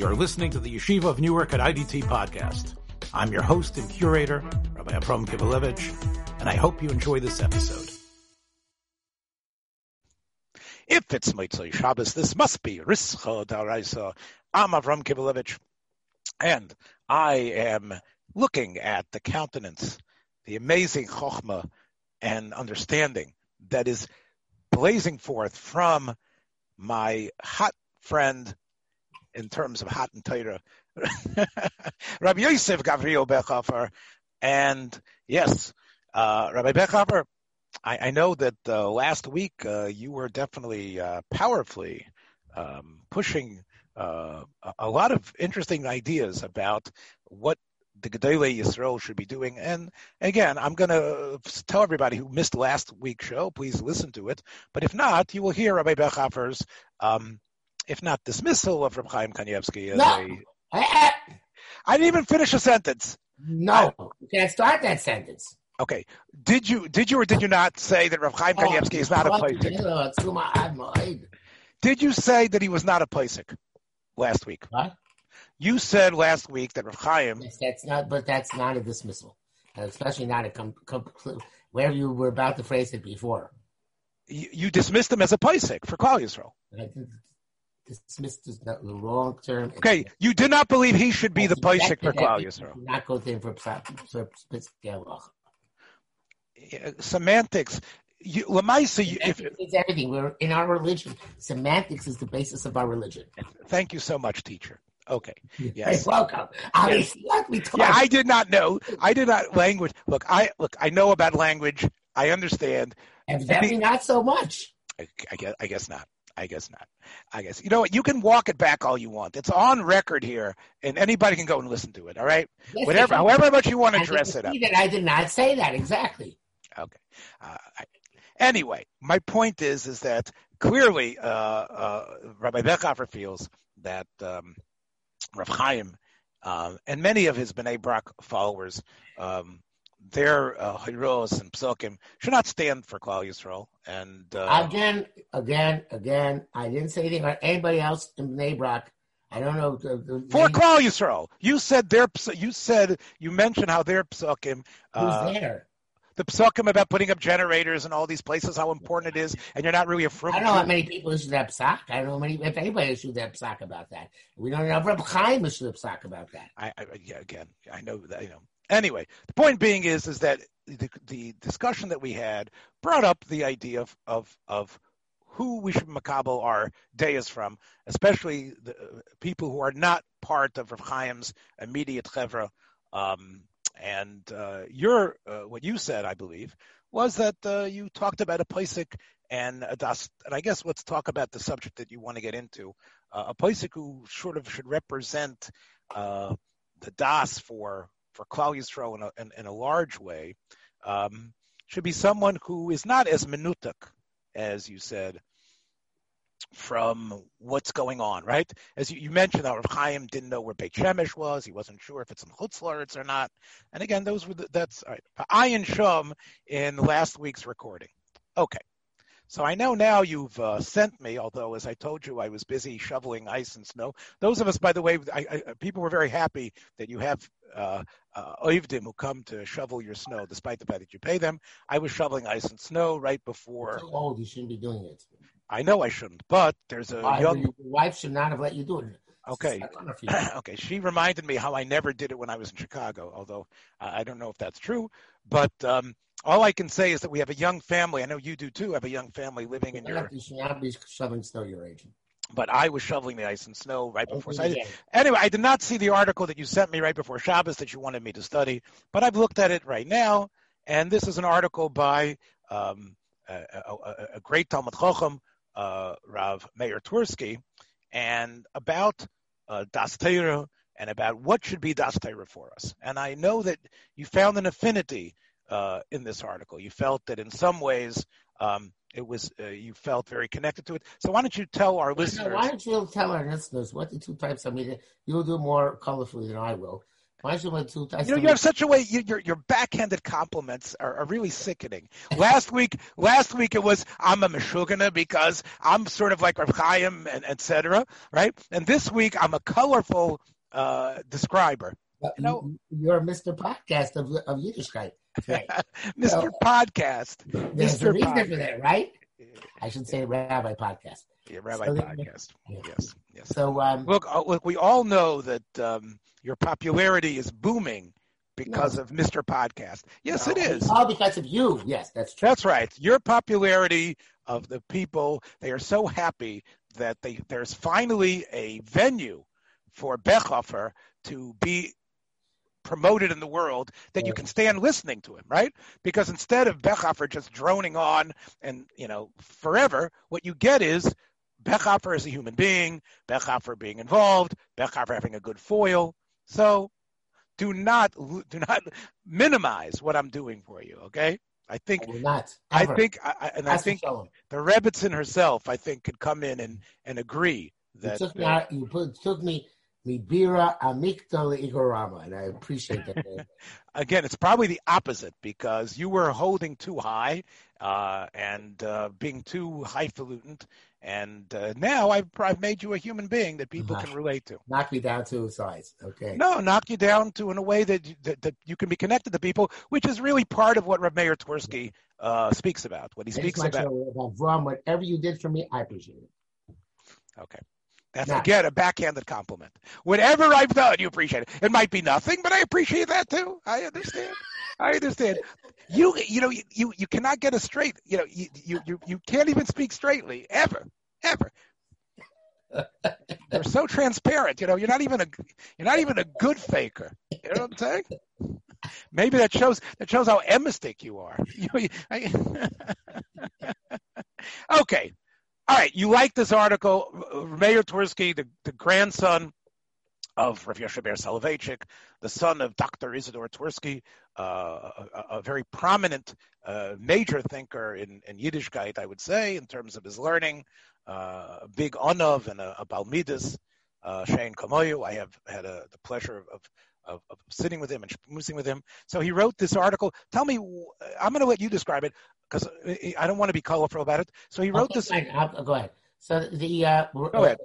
You're listening to the Yeshiva of Newark at IDT podcast. I'm your host and curator, Rabbi Abram Kivelevitz, and I hope you enjoy this episode. If it's Motzei Shabbos, this must be Rischa D'Araisa. I'm Avram Kivelevitz, and I am looking at the countenance, the amazing chokhmah and understanding that is blazing forth from my hot friend in terms of hot and Torah, Rabbi Yosef Gavriel Bechhofer. And yes, uh, Rabbi Bechhofer, I, I, know that uh, last week uh, you were definitely uh, powerfully um, pushing uh, a lot of interesting ideas about what the Gedolei Yisrael should be doing. And again, I'm going to tell everybody who missed last week's show, please listen to it. But if not, you will hear Rabbi Bechhofer's um, if not dismissal of Reb Chaim Kanievsky. No. A, I, didn't even finish a sentence. No, I, you can't start that sentence. Okay. Did you did you or did you not say that Reb Chaim oh, is not a Pesach? Did you say that he was not a Pesach last week? What? You said last week that Reb Chaim. Yes, that's not, but that's not a dismissal, especially not a complete. Where you were about to phrase it before. You, you dismissed him as a Pesach for Klal Yisrael dismissed as the wrong term. Okay, you do not believe he should be the Pesach for Klal Yisrael. Not go to him for uh, Semantics. You, Lamaisa, you, if, it's everything. We're in our religion. Semantics is the basis of our religion. Thank you so much, teacher. Okay. Yes. You're welcome. I yes. yeah, I did not know. I did not language. Look, I look. I know about language. I understand. Evidently, not so much. I, I guess. I guess not. I guess not. I guess you know what? You can walk it back all you want. It's on record here, and anybody can go and listen to it. All right, yes, whatever, however much you want to dress it up. That I did not say that exactly. Okay. Uh, I, anyway, my point is, is that clearly uh, uh, Rabbi Bechhofer feels that um, Rav Chaim um, and many of his Bnei Brak followers um, their uh, and psakim should not stand for Klal Yisrael. And uh, again, again, again, I didn't say anything about anybody else in Bnei Brak. I don't know. The, the for name. Klal Yisrael, you said their. You said you mentioned how their psakim. Uh, Who's there? The psakim about putting up generators and all these places, how important it is, and you're not really a fruit. I don't know how many people issue that psak. I don't know many, if anybody issued that psak about that. We don't know if Reb Chaim issued a psak about that. I, I, yeah, again, I know that. You know, Anyway, the point being is is that the, the discussion that we had brought up the idea of of, of who we should makabel our dayas from, especially the people who are not part of Rav Chaim's immediate chevra. Um, and uh, your uh, what you said, I believe, was that uh, you talked about a Pesach and a das. And I guess let's talk about the subject that you want to get into. Uh, a Pesach who sort of should represent uh, the das for for Klal in a, in, in a large way um, should be someone who is not as minutak, as you said, from what's going on, right? As you, you mentioned, that Rav Chaim didn't know where Beit Shemesh was. He wasn't sure if it's in Chutz La'aretz or not. And again, those were the, that's all right. Ayin Shum in last week's recording. Okay. So I know now you've uh, sent me, although as I told you, I was busy shoveling ice and snow. Those of us, by the way, I, I, people were very happy that you have uh, uh, oivdim who come to shovel your snow, despite the fact that you pay them. I was shoveling ice and snow right before. You're too old. You shouldn't be doing it. I know I shouldn't, but there's a Why? young. Your wife should not have let you do it. Okay. okay. She reminded me how I never did it when I was in Chicago, although I don't know if that's true. But um, all I can say is that we have a young family. I know you do too. Have a young family living in your. You should not be shoveling snow your age. But I was shoveling the ice and snow right before. So I, anyway, I did not see the article that you sent me right before Shabbos that you wanted me to study, but I've looked at it right now, and this is an article by um, a, a, a, great Talmid Chochem, uh, Rav Mayer Twersky, and about uh, Das Torah and about what should be Das Torah for us. And I know that you found an affinity uh, in this article. You felt that in some ways um, it was uh, you felt very connected to it. So why don't you tell our listeners? Why don't you tell our listeners what the two types of media? You'll do more colorfully than I will. Why should we two? types? You know, you have such a way. You, your your backhanded compliments are, are really sickening. last week, last week it was I'm a meshugana because I'm sort of like Rav Chaim and etc. Right? And this week I'm a colorful uh, describer. You know, you're Mr. Podcast of of Yiddishkeit. Right. Mr. So, podcast. There's Mr. a reason podcast. for that, right? I should say Rabbi Podcast. Yeah, Rabbi so Podcast. Yeah. Yes, yes. So um, look, uh, look, we all know that um, your popularity is booming because no. of Mr. Podcast. Yes, no, it is. All because of you. Yes, that's true. That's right. Your popularity of the people, they are so happy that they, there's finally a venue for Bechhofer to be promoted in the world that you can stand listening to him, right? Because instead of Bechhofer just droning on and, you know, forever, what you get is Bechhofer as a human being, Bechhofer being involved, Bechhofer having a good foil. So do not do not minimize what I'm doing for you, okay? I think I not. I think I, and That's I think the Rebbitzin herself, I think, could come in and, and agree that you took me, uh, you put, took me Libira Amikta Igorama, and I appreciate that. Again, it's probably the opposite because you were holding too high uh, and uh, being too highfalutin, and uh, now I've, I've made you a human being that people can relate to. Knock me down to size, okay? No, knock you down to in a way that, that, that you can be connected to people, which is really part of what Rav Mayer Twersky uh, speaks about. What he speaks about. Show, whatever you did for me, I appreciate it. Okay. That's nah. again a backhanded compliment. Whatever I've done, you appreciate it. It might be nothing, but I appreciate that too. I understand. I understand. You you know you you cannot get a straight. You know you you you, you can't even speak straightly ever ever. You're so transparent. You know you're not even a you're not even a good faker. You know what I'm saying? Maybe that shows that shows how emistic you are. Okay, all right, you like this article. Mayer Twersky, the, the grandson of Rav Yoshe Ber Soloveitchik, the son of Dr. Isidore Twersky, uh, a, a, very prominent uh, major thinker in, in Yiddishkeit, I would say, in terms of his learning, uh, a big Onov and a, a Balmidis, uh, Shane Kamoyu. I have had a, the pleasure of, of, of, sitting with him and schmoozing with him. So he wrote this article. Tell me, I'm going to let you describe it because I don't want to be colorful about it. So he wrote okay, this. I'll, go ahead. So the uh, go ahead.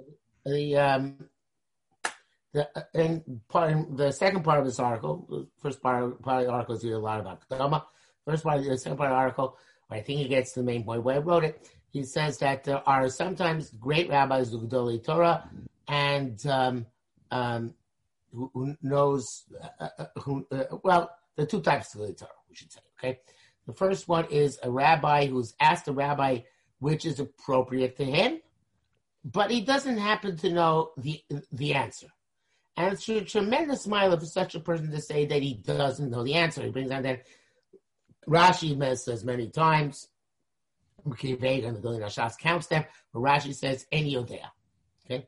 The um, the in part the second part of this article, first part, part of the article is a lot about Kedama. First part of the second part of the article, I think he gets to the main point where I wrote it. He says that there are sometimes great rabbis of Gedolei Torah and um, um, who, knows uh, uh who uh, well the two types of Torah we should say okay the first one is a rabbi who's asked a rabbi which is appropriate to him, but he doesn't happen to know the the answer. And it's a tremendous smile for such a person to say that he doesn't know the answer. He brings on that Rashi says many times, Mukiveg and the Gilin Ashas counts them, but Rashi says any Yodea. Okay?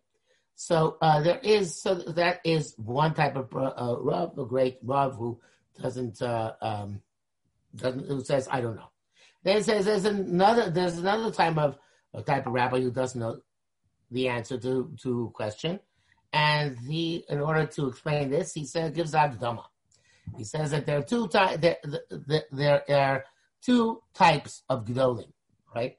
So uh, there is, so that is one type of uh, Rav, a great Rav who doesn't uh, um, who says I don't know. Then says there's another there's another type of a type of rabbi who doesn't know the answer to to question, and he in order to explain this he says gives Abdama. He says that there are two types there, there, there are two types of gedolim, right?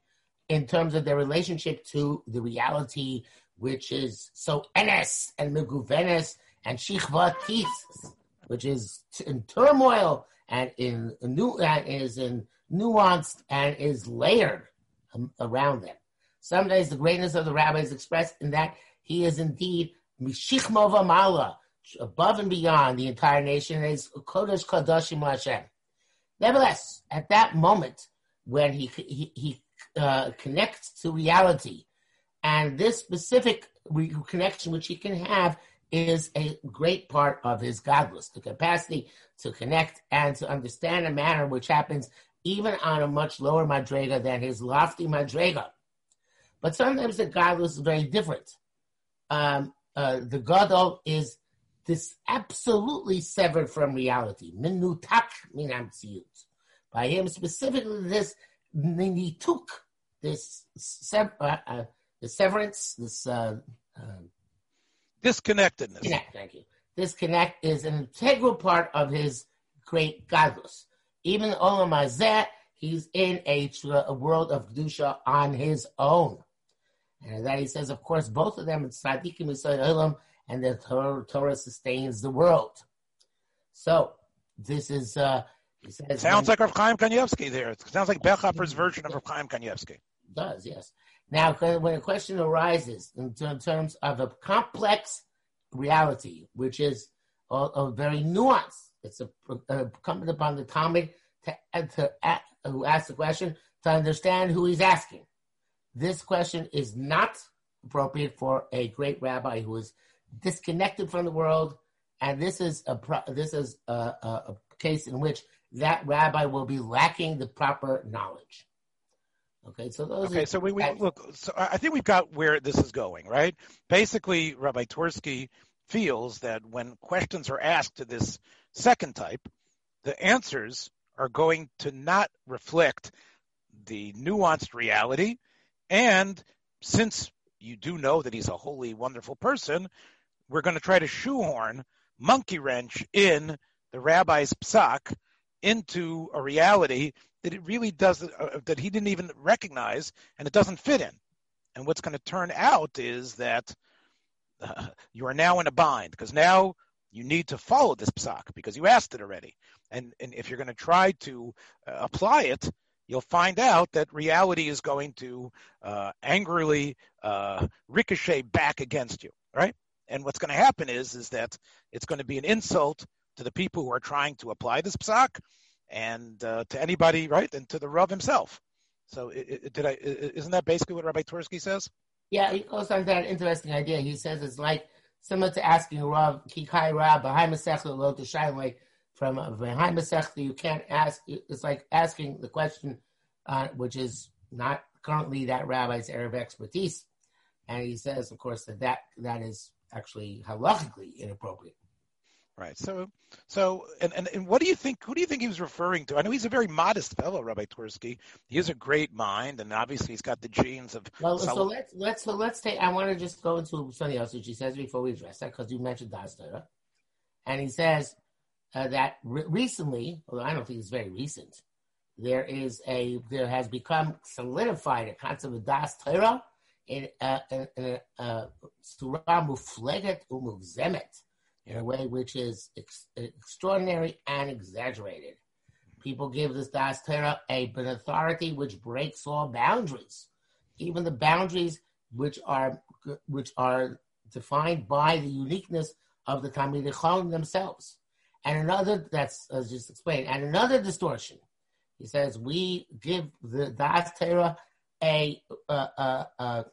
In terms of their relationship to the reality, which is so enes and meguvenes and shichva which is in turmoil and in new and is in nuanced and is layered around them. Sometimes the greatness of the rabbi is expressed in that he is indeed mishichmova mala, above and beyond the entire nation, is kodesh kadashim Hashem. Nevertheless, at that moment when he he, he uh, connects to reality, and this specific re- connection which he can have is a great part of his gadlus, the capacity to connect and to understand a manner which happens even on a much lower madrega than his lofty madrega. But sometimes the gadlus is very different. Um, uh, the gadol is this absolutely severed from reality. Minutak minamtsiut. By him specifically, this nituk, this uh, uh, the severance, this uh, disconnectedness. Yeah, thank you. this connect is an integral part of his great gadlus. Even Olam Hazeh, he's in a, a world of Kedusha on his own. And that he says, of course, both of them, it's Tzadikim Olam, and the Torah, Torah, sustains the world. So, this is, uh, he says, Sounds like Rav Chaim Kanievsky there. It sounds like Bechhofer's version of Rav Chaim Kanievsky. Does, yes. Now, when a question arises in terms of a complex reality, which is a, a very nuanced, it's a, a, incumbent upon the Talmud to, to, to, who asks the question to understand who he's asking. This question is not appropriate for a great rabbi who is disconnected from the world, and this is a this is a, a case in which that rabbi will be lacking the proper knowledge. Okay, so those. Okay, so we, we look. So I think we've got where this is going, right? Basically, Rabbi Twersky feels that when questions are asked to this second type, the answers are going to not reflect the nuanced reality, and since you do know that he's a holy, wonderful person, we're going to try to shoehorn monkey wrench in the rabbi's psak into a reality that it really doesn't, uh, that he didn't even recognize and it doesn't fit in. And what's going to turn out is that uh, you are now in a bind because now you need to follow this psak because you asked it already. And, and if you're going to try to uh, apply it, you'll find out that reality is going to uh, angrily uh, ricochet back against you, right? And what's going to happen is is that it's going to be an insult to the people who are trying to apply this psak, and uh, to anybody, right, and to the Rav himself. So, it, it, did I? Isn't that basically what Rabbi Twersky says? Yeah, he goes on that interesting idea. He says it's like similar to asking Rav Kikai Rav behind Masechta Lo to shine like from behind Masechta. You can't ask. It's like asking the question, uh, which is not currently that rabbi's area of expertise. And he says, of course, that that, that is actually halachically inappropriate. Right. So, so, and, and, and what do you think? Who do you think he was referring to? I know he's a very modest fellow, Rabbi Twersky. He has a great mind, and obviously he's got the genes of. Well, so let's let's so let's take. I want to just go into something else which he says before we address that because you mentioned Das Torah, and he says uh, that re- recently, although I don't think it's very recent, there is a there has become solidified a concept of Das Torah in a surah mufleget umuvzemet in a way which is ex- extraordinary and exaggerated. People give this Das Torah a, an authority which breaks all boundaries, even the boundaries which are which are defined by the uniqueness of the Talmid Chacham themselves. And another, that's as just explained, and another distortion. He says we give the Das Torah a, a, a, a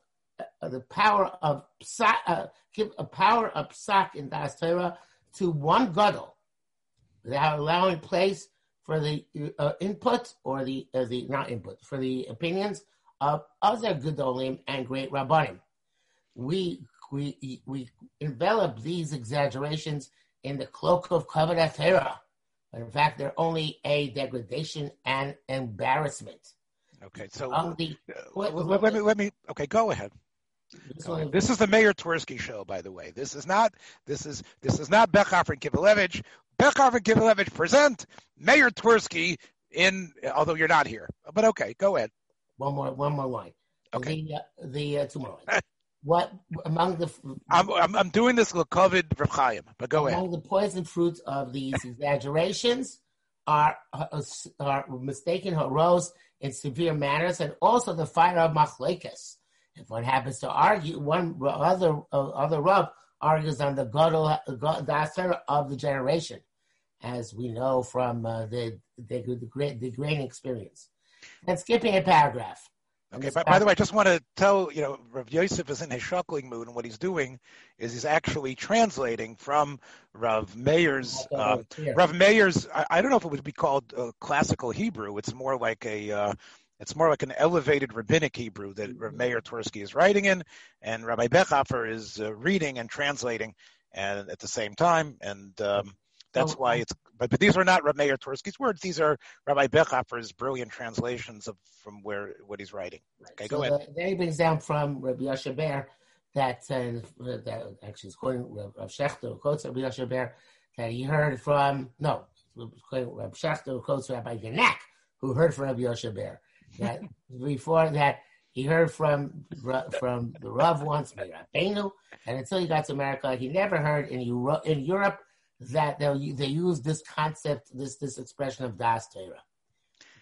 the power of psak, uh, give a power of psak in Das Torah to one gadol, without allowing place for the uh, input or the uh, the not input for the opinions of other gedolim and great rabbanim. We we we envelop these exaggerations in the cloak of kavod Torah, but in fact they're only a degradation and embarrassment. Okay, so the, let, let, let, me let me. Okay, go ahead. This is the Mayer Twersky show, by the way. This is not this is this is not Bechhofer and Kivelevitz. Bechhofer and Kivelevitz present Mayer Twersky in although you're not here. But okay, go ahead. One more one more line. Okay. The, uh, the uh, tomorrow. what among the I'm I'm, I'm doing this COVID Chaim, but go among ahead. Among the poison fruits of these exaggerations are uh, are mistaken arose in severe manners and also the fire of machlekes if one happens to argue, one other uh, other Rav argues on the Gadol Daser of the generation, as we know from uh, the, the, the great the grain experience. And skipping a paragraph. Okay, by, by, the way, I just want to tell you know Rav Yosef is in his shuckling mood, and what he's doing is he's actually translating from Rav Mayer's uh, Rav Mayer's. I, I, don't know if it would be called uh, classical Hebrew. It's more like a uh, it's more like an elevated rabbinic Hebrew that mm-hmm. Mayer Twersky is writing in, and Rabbi Bechhofer is uh, reading and translating, and at the same time, and um, that's oh, why it's. But, but these are not Rabbi Mayer Twersky's words; these are Rabbi Bechhofer's brilliant translations of from where what he's writing. Okay, so go ahead. The, he brings down from Rabbi Yoshe Ber that uh, that actually is quoting Rav Shechter, quotes Rabbi Yoshe Ber, that he heard from no, Rav Shechter quotes Rabbi Genack, who heard from Rabbi Yoshe Ber. That before that he heard from from the Rav once, Rabbeinu, and until he got to America, he never heard in Europe, in Europe that they they use this concept, this this expression of Das Torah.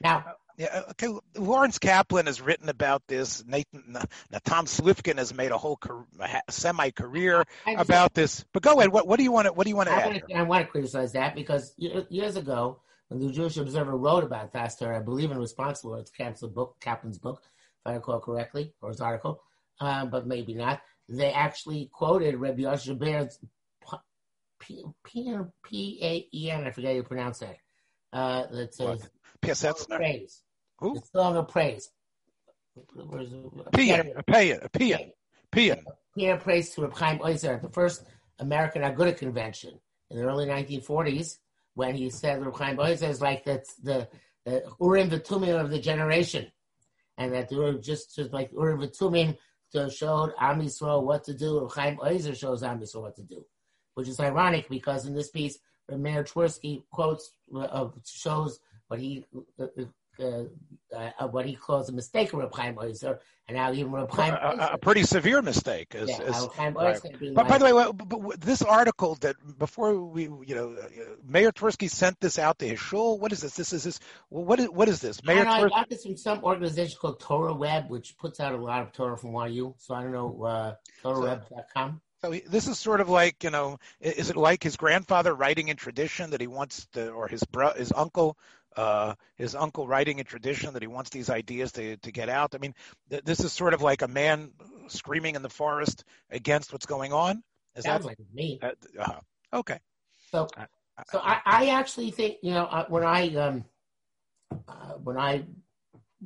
Now, uh, yeah, uh, okay. Lawrence Kaplan has written about this. Nathan, now Tom Slifkin has made a whole semi career about this. But go ahead. What, what do you want to What do you want to I add? Want to, I want to criticize that because years ago, when the Jewish Observer wrote about Torah, I believe in response to Lawrence Kaplan's book, Kaplan's book, if I recall correctly, or his article, um, but maybe not. They actually quoted Rabbi Yoshe Ber's P A E N. I forget how you pronounce that. Uh, that says praise. Who? The song of praise. Pian, a pian, a pian, pian. Pian praise to Reb Chaim Oizer at the first American Aguda convention in the early 1940s when he said Chaim Oizer is like that's the, the Urim V'Tumim of the generation and that they were just, just like Urim V'Tumim to show Am Yisrael what to do. Chaim Oizer shows Am Yisrael what to do, which is ironic because in this piece, Mayer Twersky quotes uh, shows what he uh, uh, what he calls a mistake of Reb Chaim Oizer, and now even Reb Chaim a, a, pretty severe mistake. Is, yeah, is, right. but by the way, but this article that before we, you know, uh, Mayer Twersky sent this out to his shul. What is this? This is this. What is what is this? Mayer I, know, I got this from some organization called Torah Web, which puts out a lot of Torah from YU. So I don't know uh, TorahWeb.com. So he, this is sort of like you know, is it like his grandfather writing in tradition that he wants to, or his bro, his uncle, uh, his uncle writing a tradition that he wants these ideas to to get out? I mean, th- this is sort of like a man screaming in the forest against what's going on. Is Sounds that like me? Uh, uh, okay. So, so I, I actually think you know uh, when I um, uh, when I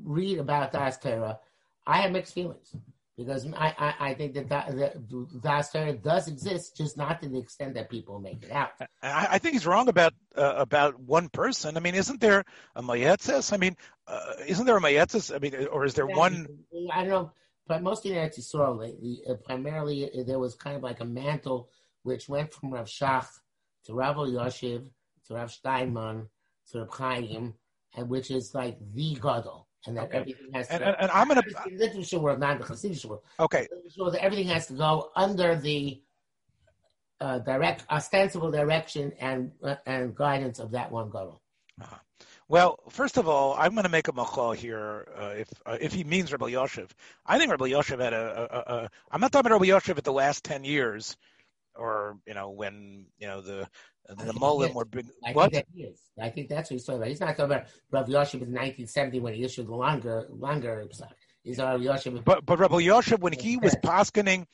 read about Das Torah, I have mixed feelings because I, I, I think that that, that Torah does exist, just not to the extent that people make it out. I, I think he's wrong about uh, about one person. I mean, isn't there a Moetzes? I mean, uh, isn't there a Moetzes? I mean, or is there yeah, one? I don't know, but mostly in Eretz Yisrael, lately, uh, primarily uh, there was kind of like a mantle which went from Rav Shach to Rav Yoshev to Rav Steinman to Rav Chaim, and which is like the gadol and that okay. everything has to. And, and, and I'm going to literature world, not the Hasidic world. Okay. So that everything has to go under the uh, direct, ostensible direction and uh, and guidance of that one gadol. Uh-huh. Well, first of all, I'm going to make a machal here. Uh, if uh, if he means Rabbi Yoshev, I think Rabbi Yoshev had a, a, a. I'm not talking about Rabbi Yoshev at the last ten years, or you know when you know the the Mullen were big. I what? think that is. I think that's what he's talking about. He's not talking about Rav Yoshev in 1970 when he issued the longer, longer psak. He's Rav Yoshev. But but Rav Yoshev when he was poskening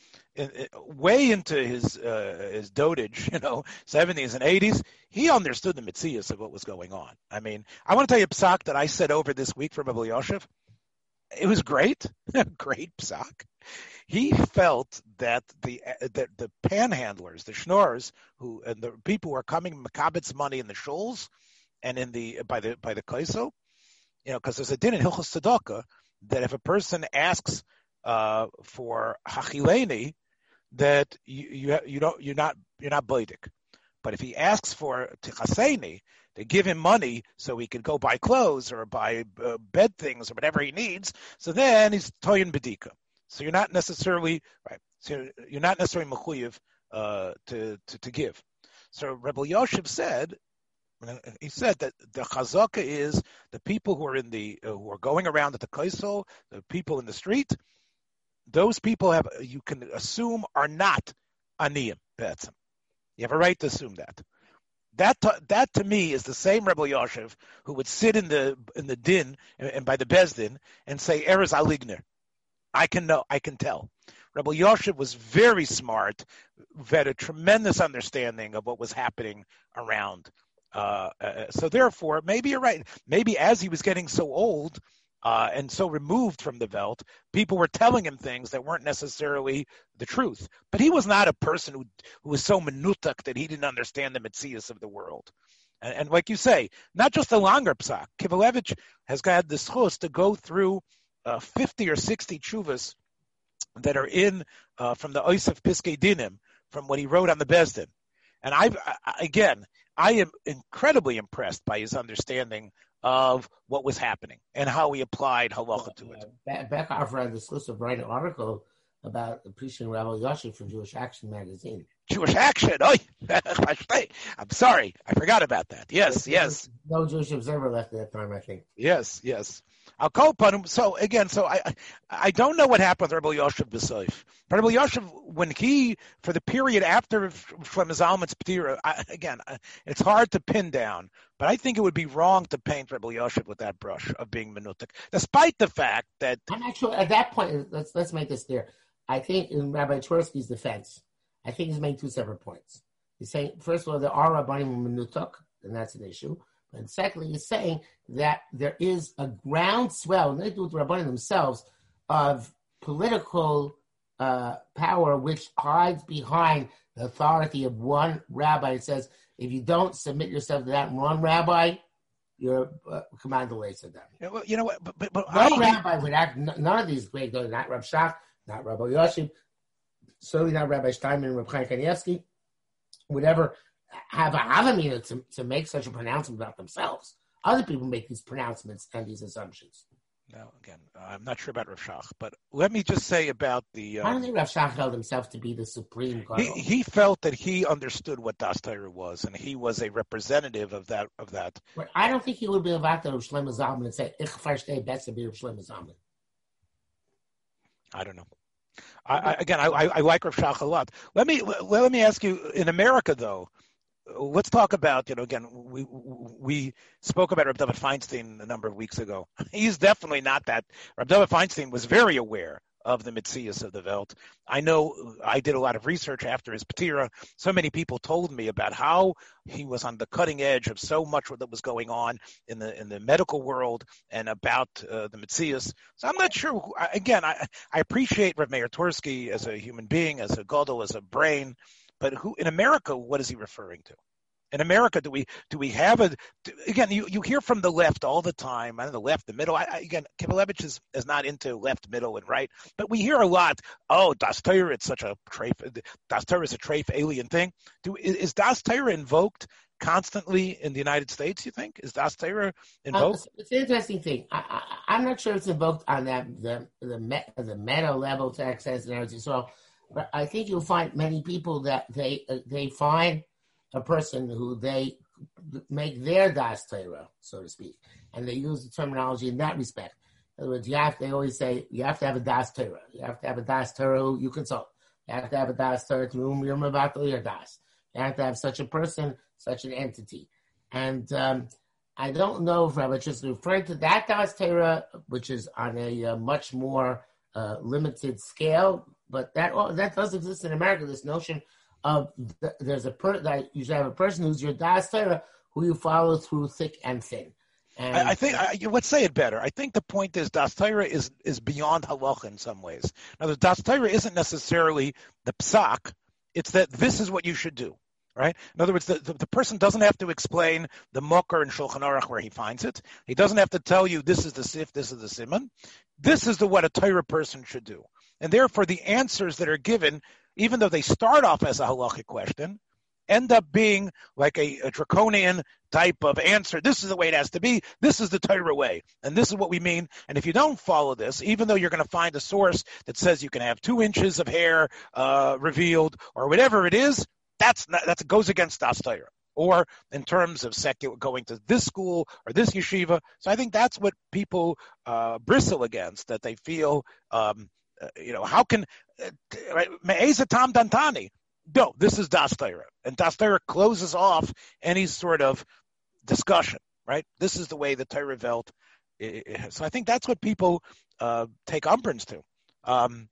way into his uh, his dotage, you know, 70s and 80s, he understood the mitzias of what was going on. I mean, I want to tell you a psak that I said over this week from Rav Yoshev. It was great, great psak he felt that the that the panhandlers, the schnorrs, who and the people who are coming makabit's money in the shuls and in the by the by the kaiso, you know, because there's a din in Hilchos Tzedakah that if a person asks uh, for hachileni, that you, you you don't you're not you're not boidik. But if he asks for tichaseni, to give him money so he could go buy clothes or buy uh, bed things or whatever he needs, so then he's toyin bedika. So you're not necessarily right. So you're not necessarily mechuyev uh, to, to to give. So Rebbe Yoshev said, he said that the chazaka is the people who are in the uh, who are going around at the kaisel, the people in the street. Those people have you can assume are not aniyim. Betzim. You have a right to assume that. That to, that to me is the same Rebbe Yoshev who would sit in the in the din and, and by the bezdin and say Erez Aligner. I can know, I can tell. Rebbe Yoshev was very smart, had a tremendous understanding of what was happening around. Uh, uh, so therefore, maybe you're right. Maybe as he was getting so old uh, and so removed from the Welt, people were telling him things that weren't necessarily the truth. But he was not a person who who was so minutak that he didn't understand the mitzias of the world. And, and like you say, not just the longer psak. Kivelevitz has got the schus to go through uh, 50 or 60 chuvas that are in uh, from the Oisef Piskei Dinim, from what he wrote on the Besdin. And I, again, I am incredibly impressed by his understanding of what was happening and how he applied halacha to it. Uh, back after this list of writing article about appreciating Rabbi Yosef from Jewish Action magazine. Jewish Action. I'm sorry, I forgot about that. Yes, yes. No Jewish observer left at that time, I think. Yes, yes. I'll call upon him. So again, so I I don't know what happened with Rabbi Yosef B'Soif. Rabbi Yosef, when he for the period after Shlomo Zalman's Ptira, again, it's hard to pin down, but I think it would be wrong to paint Rabbi Yosef with that brush of being Minutik, despite the fact that I'm actually at that point. Let's let's make this clear. I think in Rabbi Twersky's defense, I think he's making two separate points. He's saying, first of all, there are Rabbanim Minutok, and that's an issue. And secondly, he's saying that there is a groundswell, and they do with the Rabbanim themselves, of political uh, power which hides behind the authority of one rabbi. It says, if you don't submit yourself to that one rabbi, you're uh, command later them. Yeah, well, you know what? But, but, but no I, rabbi would act. None of these great, not Rab Shach, not Rabbi Yoshib, certainly not Rabbi Steinman and Rabbi Chaim Kanievsky, would ever have a Havamina to, to make such a pronouncement about themselves. Other people make these pronouncements and these assumptions. Now, again, I'm not sure about Rav Shach, but let me just say about the. Um, I don't think Rav Shach held himself to be the supreme God. He, he, felt that he understood what Das Torah was, and he was a representative of that. Of that. But I don't think he would be a Vata of Shlomo Zalman and say, "Ich verstehe besser wie Shlomo Zalman." I don't know. I, again, I, I like Rav Shach a lot. Let me let me ask you. In America, though, let's talk about you know again we we spoke about Reb David Feinstein a number of weeks ago. He's definitely not that. Reb David Feinstein was very aware of the Mitzias of the Welt. I know I did a lot of research after his Patira. So many people told me about how he was on the cutting edge of so much that was going on in the in the medical world and about uh, the Mitzias. So I'm not sure. Again, I, I appreciate Rev Mayer Twersky as a human being, as a Godel, as a brain. But who in America? What is he referring to? In America, do we do we have a again? You, you hear from the left all the time, and the left, the middle. I, I, again, Kivelevitz is, is not into left, middle, and right, but we hear a lot. Oh, Das Torah, it's such a treif. Das Torah is a treif alien thing. Do is, is Das Torah invoked constantly in the United States? You think is Das Torah invoked? Uh, it's an interesting thing. I, am not sure it's invoked on that the the the meta level to access energy. So, but I think you'll find many people that they uh, they find a person who they make their das Torah, so to speak, and they use the terminology in that respect. In other words, you have they always say you have to have a das Torah. You have to have a das Torah who you consult. You have to have a das Torah to whom you're about to your das. You have to have such a person, such an entity, and um, I don't know if Rabbi just referring to that das Torah, which is on a uh, much more uh, limited scale, but that that does exist in America. This notion of the, there's a per, that you should have a person who's your das Torah who you follow through thick and thin. And, I, I think I, let's say it better. I think the point is Das Torah is is beyond halacha in some ways. Now, the Das Torah isn't necessarily the psak; it's that this is what you should do. Right? In other words, the, the, the person doesn't have to explain the Mokar and Shulchan Aruch where he finds it. He doesn't have to tell you this is the sif, this is the simon. This is the what a Torah person should do. And therefore, the answers that are given even though they start off as a halachic question, end up being like a, a, draconian type of answer. This is the way it has to be. This is the Torah way. And this is what we mean. And if you don't follow this, even though you're going to find a source that says you can have two inches of hair uh, revealed or whatever it is, that's not, that goes against Das Torah. Or in terms of secular, going to this school or this yeshiva. So I think that's what people uh, bristle against, that they feel um, uh, you know, how can Me'eza Tam Dantani? No, this is Das Torah. And Das Torah closes off any sort of discussion, right? This is the way the Torah Welt is. So I think that's what people uh, take umbrance to. Um,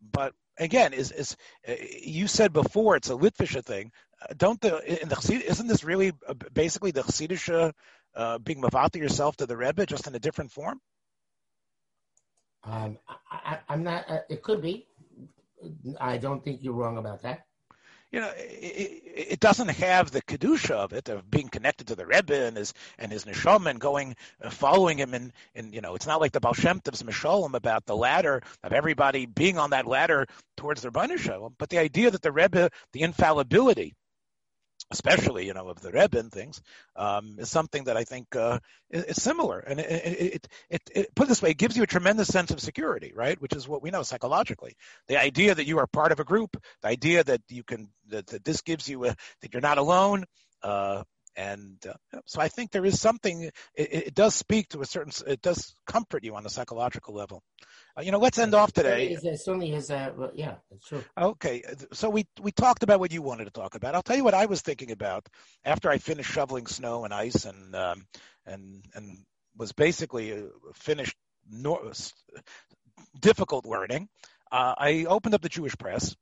but again, is is uh, you said before it's a Litvisha thing? Uh, don't the in the isn't this really basically the Chassidisha uh, being mavata yourself to the Rebbe just in a different form? Um, I, am not. Uh, it could be. I don't think you're wrong about that. you know, it, it, doesn't have the kedusha of it of being connected to the Rebbe and his and his neshama and going, uh, following him, and and you know, it's not like the Baal Shem Tov's about the ladder of everybody being on that ladder towards the Rebbe but the idea that the Rebbe, the infallibility especially you know of the Rebbe and things, um, is something that I think uh, is, is, similar. And it, it, it, it, put this way, it gives you a tremendous sense of security, right? Which is what we know psychologically. The idea that you are part of a group, the idea that you can that, that this gives you a, that you're not alone. Uh, and uh, so I think there is something. It, it, does speak to a certain. It does comfort you on a psychological level. Uh, you know, let's end off today. It certainly is. Uh, yeah, it's true. Okay, so we we talked about what you wanted to talk about. I'll tell you what I was thinking about after I finished shoveling snow and ice and um, and and was basically uh, finished no, difficult learning. Uh, I opened up the Jewish press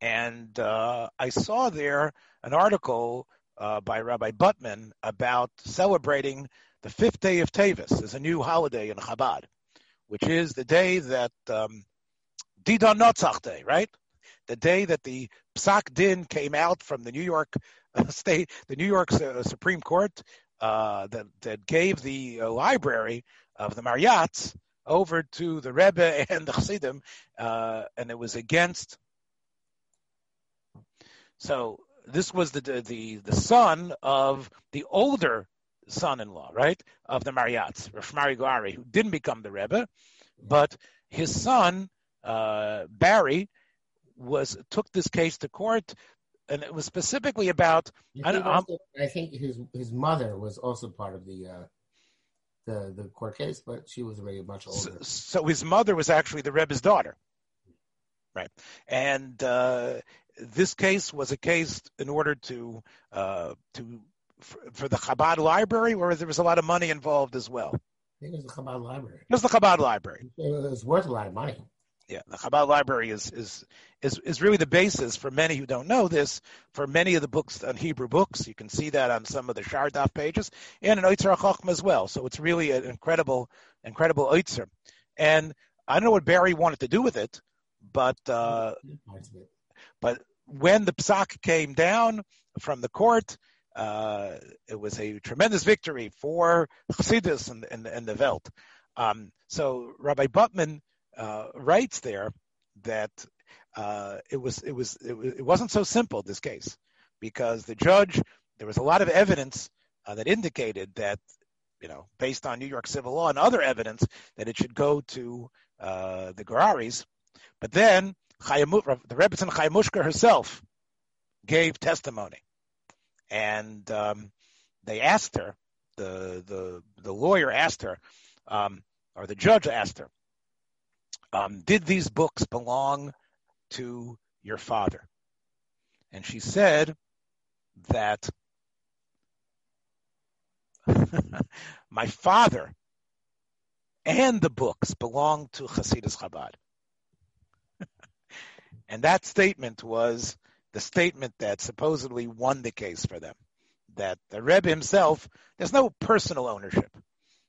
and uh, I saw there an article uh, by Rabbi Butman about celebrating the fifth day of Teves as a new holiday in Chabad, which is the day that um, Notzach Day, right? The day that the Psak Din came out from the New York uh, State, the New York uh, Supreme Court, uh, that that gave the uh, library of the Marriotts over to the Rebbe and the Chassidim, uh, and it was against. So this was the the the son of the older son-in-law, right, of the Marriotts, Rashmari Gari, who didn't become the Rebbe, but his son uh, Barry was took this case to court, and it was specifically about. I think, also, I think his his mother was also part of the. Uh, the, the court case, but she was already much older. So, so his mother was actually the Rebbe's daughter, right? And uh, this case was a case in order to uh, to for, for, the Chabad library, or there was a lot of money involved as well. It was the Chabad library. It was the Chabad library. It was worth a lot of money. Yeah, the Chabad library is is is is really the basis for many who don't know this. For many of the books on Hebrew books, you can see that on some of the Shardaf pages, and in Oitzer Chachma as well. So it's really an incredible, incredible Oitzer. And I don't know what Barry wanted to do with it, but uh, but when the psak came down from the court, uh, it was a tremendous victory for Chassidus and, and, and the Welt. Um, so Rabbi Butman uh, writes there that uh, it was it was it, it, wasn't so simple this case because the judge there was a lot of evidence uh, that indicated that you know based on New York civil law and other evidence that it should go to uh, the Gurarys, but then the Rebbetzin Chayamushka herself gave testimony, and um, they asked her, the the the lawyer asked her, um, or the judge asked her, um, did these books belong to your father? And she said that my father and the books belong to Hasidus Chabad. And that statement was the statement that supposedly won the case for them. That the Rebbe himself, there's no personal ownership,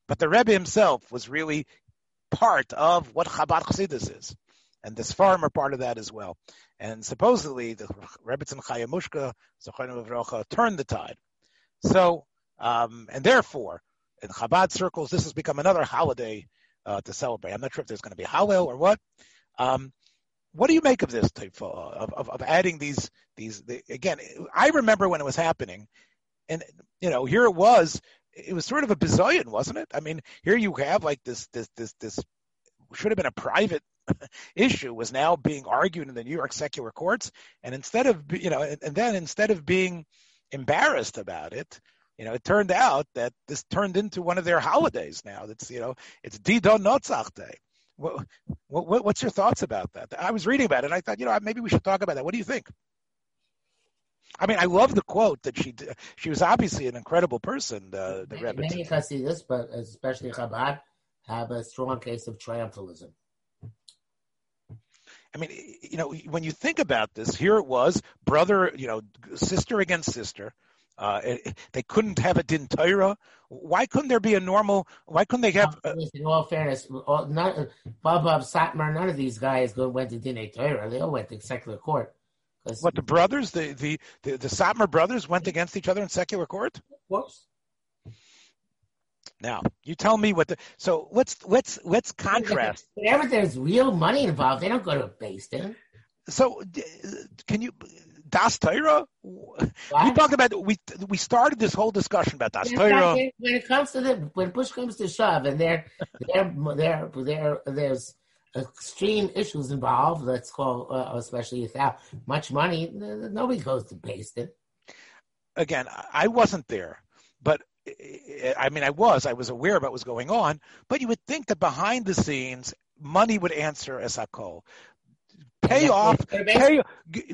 but the Rebbe himself was really part of what Chabad Chassidus is. And the Sfarim are part of that as well. And supposedly the Rebbetzin Chayamushka, Zachonu turned the tide. So, um, and therefore, in Chabad circles, this has become another holiday uh, to celebrate. I'm not sure if there's going to be Hallel or what. Um, what do you make of this type of, of, of adding these these the, again? I remember when it was happening, and you know here it was. It was sort of a bazillion, wasn't it? I mean, here you have like this this this this should have been a private issue was now being argued in the New York secular courts, and instead of you know, and, then instead of being embarrassed about it, you know, it turned out that this turned into one of their holidays now. That's you know, it's Didon Notzach Day. What, what, what's your thoughts about that? I was reading about it. and I thought, you know, maybe we should talk about that. What do you think? I mean, I love the quote that she she was obviously an incredible person. Uh, the Rebbe. Many this, but especially Chabad, have a strong case of triumphalism. I mean, you know, when you think about this, here it was, brother, you know, sister against sister. Uh, it, they couldn't have a din Torah. Why couldn't there be a normal? Why couldn't they have? Uh, in all fairness, all, not, Bob Bob Satmar, none of these guys went to din Torah. They all went to secular court What the brothers, the the the, the Satmar brothers, went against each other in secular court? Whoops. Now you tell me what the so let's let's let's contrast. Whenever there's real money involved, they don't go to a base din. So can you Das Torah? We talked about we we started this whole discussion about Das Torah. When it comes to the when push comes to shove, and there there there there there's extreme issues involved. Let's call uh, especially without much money, nobody goes to base din. Again, I wasn't there, but I mean, I was, I was aware of what was going on, but you would think that behind the scenes, money would answer as hakol. Pay off, pay,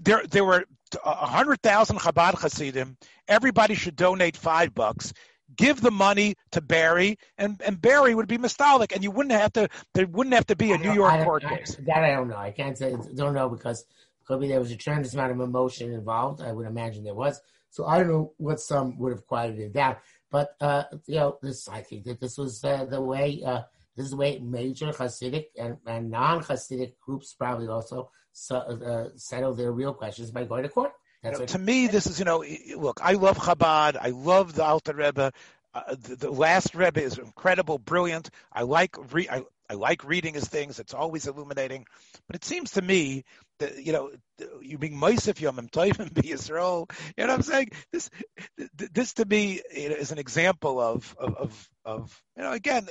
there, there were a hundred thousand Chabad Hasidim. Everybody should donate five bucks. Give the money to Barry, and, and Barry would be nostalgic, and you wouldn't have to. There wouldn't have to be a New York court case. That I don't know. I can't say. Don't know because maybe there was a tremendous amount of emotion involved. I would imagine there was. So I don't know what some would have quieted it down. But uh, you know, this I think that this was uh, the way. Uh, this is the way major Hasidic and, and non-Hasidic groups probably also so, uh, settle their real questions by going to court. You know, to me, this is you know, look, I love Chabad. I love the Alter Rebbe. Uh, the, the, last Rebbe is incredible, brilliant. I like re- I, I like reading his things. It's always illuminating. But it seems to me that, you know, you being Moisef Yomim Toivim be Yisrael. You know what I'm saying? This, this to me is an example of, of, of, of you know, again,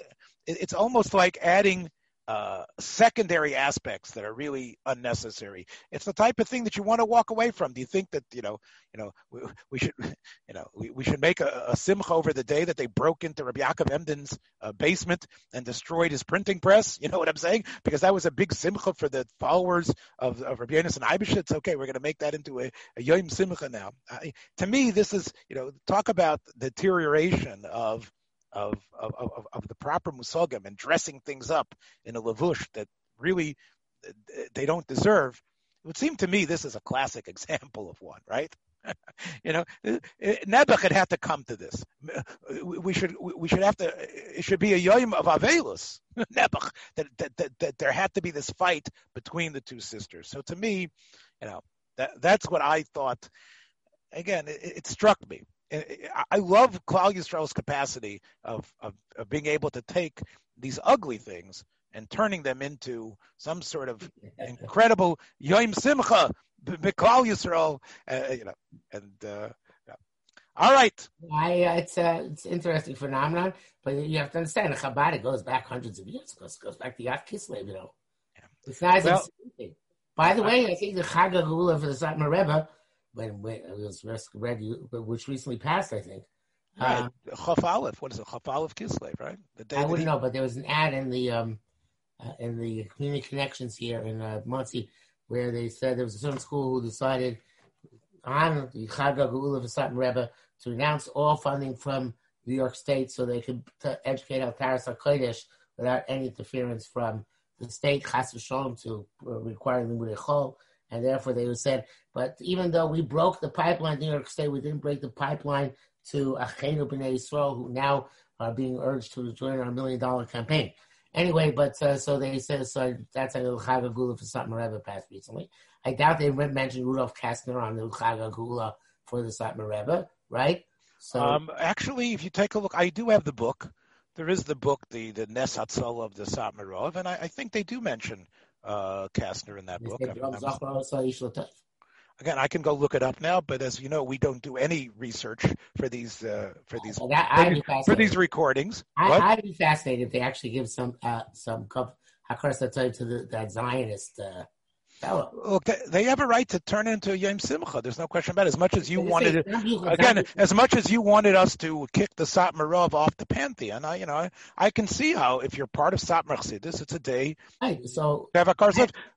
it's almost like adding uh, secondary aspects that are really unnecessary. It's the type of thing that you want to walk away from. Do you think that you know, you know, we, we should, you know, we, we should make a, a, simcha over the day that they broke into Rabbi Yaakov Emden's uh, basement and destroyed his printing press? You know what I'm saying? Because that was a big simcha for the followers of, of Rabbi Yonis and It's Okay, we're going to make that into a, a yom simcha now. to me, this is, you know, talk about deterioration of of of, of, of the proper musagim and dressing things up in a lavush that really they don't deserve. It would seem to me this is a classic example of one, right? you know, eh, eh, Nebuch had had to come to this. We should we should have to. It should be a yom of avelus Nebuch that, that that that there had to be this fight between the two sisters. So to me, you know, that that's what I thought. Again, it, it struck me I love Klal Yisrael's capacity of, of, of being able to take these ugly things and turning them into some sort of incredible Yom Simcha, Klal Yisrael, uh, you know, and uh, yeah. all right. I, uh, it's a it's interesting phenomenon, but you have to understand, Chabad it goes back hundreds of years. It goes, goes back to Yad Kislev, you know. Yeah. It's not well, By the way, I think the Chag for the Satmar Rebbe when, when it was read, which recently passed, I think. Right, um, Chaf Aleph. What is it? Chaf Aleph Kislev, right? The day I wouldn't know, but there was an ad in the um, uh, in the community connections here in uh, Monsey where they said there was a certain school who decided on the Chag Geula V'Satan Rebbe to announce all funding from New York State so they could t- educate Al Taharas HaKodesh without any interference from the state, Chas V'Sholem, to uh, require them with a chol and therefore they said, but even though we broke the pipeline New York State, we didn't break the pipeline to Achenu B'nai Yisrael, who now are being urged to join our million dollar campaign. Anyway, but uh, so they said, so that's a Chag Gula for something Rebbe passed recently. I doubt they mentioned Rudolf Kastner on the Chag Gula for the Satmar Rebbe, right? So, um, actually, if you take a look, I do have the book. There is the book, the the Nes Hatzal of the Satmar Satmarov, and I, I think they do mention uh, Kastner in that book. again, I can go look it up now, but as you know, we don't do any research for these uh, for these for, for, these recordings. I, would be fascinated if they actually give some uh, some hakar to the, that Zionist. Uh. Look, they, they, have a right to turn into a Yom Simcha. There's no question about it. As much as you wanted again, as much as you wanted us to kick the Satmarov off the pantheon, I, you know, I, I can see how if you're part of Satmar Chassidus, it's a day. Right. So have a car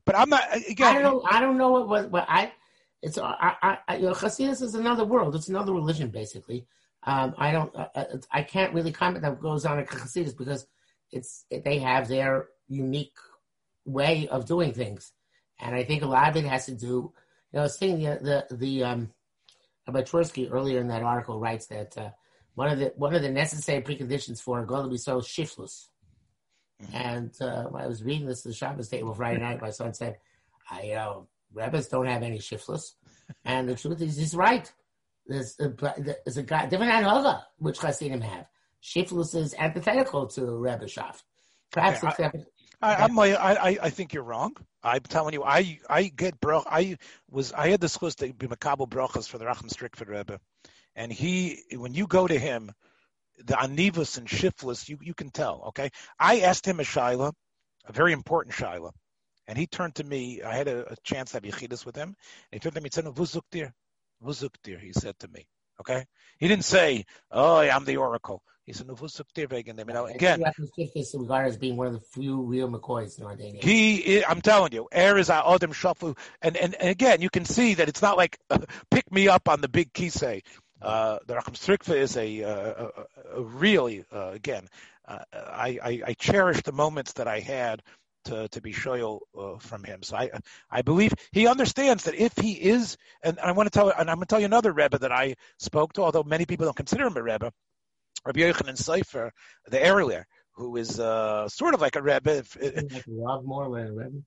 but I'm not. Again, I don't know. I don't know what what, what I. It's I, I, you know, Chassidus is another world. It's another religion, basically. Um, I don't. Uh, I can't really comment that goes on at Chassidus because it's they have their unique way of doing things and I think a lot of it has to do, you know, I was thinking the, the, the um, about Twersky earlier in that article writes that uh, one of the one of the necessary preconditions for a girl to be so shiflus. Mm-hmm. And uh, I was reading this at the Shabbos table Friday night. My son said, "I, you know, Rebbe's don't have any shiflus." and the truth is, he's right. There's a, there's a guy, different another which have. Shiflus is antithetical to Rebbe Shaft. Perhaps Okay, except I, I'm like, I, I, I think you're wrong. I'm telling you, I, I get brach. I was, I had the chus to be makabel brachas for the Rachmastrivka Rebbe, and he, when you go to him, the anivus and shiflus, you, you can tell. Okay, I asked him a shaila, a very important shaila, and he turned to me. I had a, a chance to have yichidus with him. And he turned to me and said, "Vuzuktir, vuzuktir." He said to me, "Okay." He didn't say, "Oh, I'm the oracle." He said, "Vuzuktir wegen dem." You know, again, is regarded as being one of the few real McCoys in Armenia. he, I'm telling you, air is our Adam Shuffle, and, and and again, you can see that it's not like uh, pick me up on the big kisei. Uh, the Rachmastrivka is a, uh, a, a really, uh, again, uh, I, I, I cherish the moments that I had to, to be shoyal uh, from him. So I I believe he understands that if he is, and I want to tell, and I'm going to tell you another Rebbe that I spoke to, although many people don't consider him a Rebbe, Rabbi Yochanan Sofer, the Erlauer, who is uh, sort of like a Rebbe. If, like Rob Moreland, Rebbe.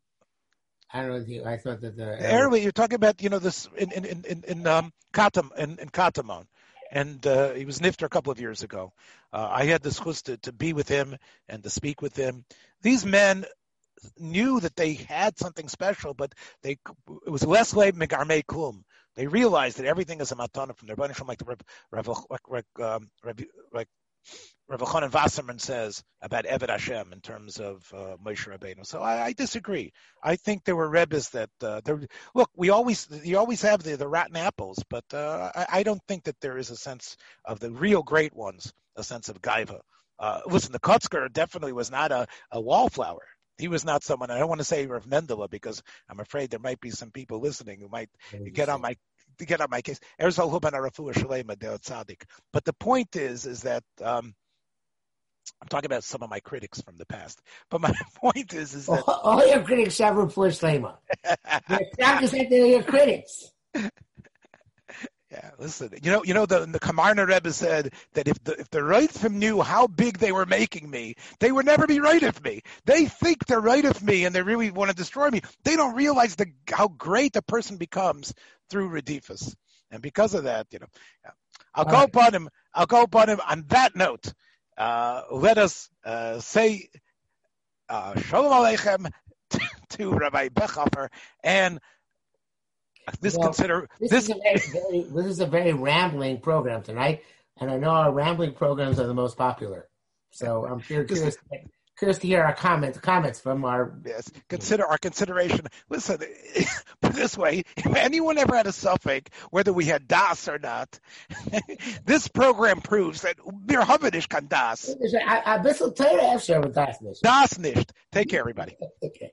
I don't know. You, I thought that the Erlauer you're talking about, you know, this in in in in um, Katam in, in Katamon. And uh, he was nifter a couple of years ago. Uh, I had the chus to, to be with him and to speak with him. These men knew that they had something special, but they it was less like megarmei klum. They realized that everything is a matana from their bunch, like the like, um, Chanan Wasserman says about Eved Hashem in terms of uh, Moshe Rabbeinu. So I, I, disagree. I think there were rebbes that uh, there. Look, we always you always have the, the rotten apples, but uh, I, I, don't think that there is a sense of the real great ones, a sense of gaiva. Uh, listen, the Kotzker definitely was not a, a wallflower. He was not someone. I don't want to say Rav Mendele because I'm afraid there might be some people listening who might get on my get on my case. But the point is, is that um, I'm talking about some of my critics from the past. But my point is, is that all, all your critics have Refuah Shleimah. They're your critics. Yeah, listen. You know, you know the the Kamarna Rebbe said that if the if the Reitzim knew how big they were making me, they would never be right of me. They think they're right of me, and they really want to destroy me. They don't realize the how great a person becomes through Redifus, and because of that, you know, I'll All go right. upon him. I'll go upon him. On that note, uh, let us uh, say uh, Shalom Aleichem to Rabbi Bechhofer and this well, consider this, this is, very, very, this is a very rambling program tonight, and I know our rambling programs are the most popular. So I'm curious, curious, to hear our comments comments from our yes. Consider our consideration. Listen, put this way: if anyone ever had a suffix whether we had das or not, this program proves that wir haben nicht kann das. A bisschen Torah after with das nicht. Das nicht. Take care, everybody. okay.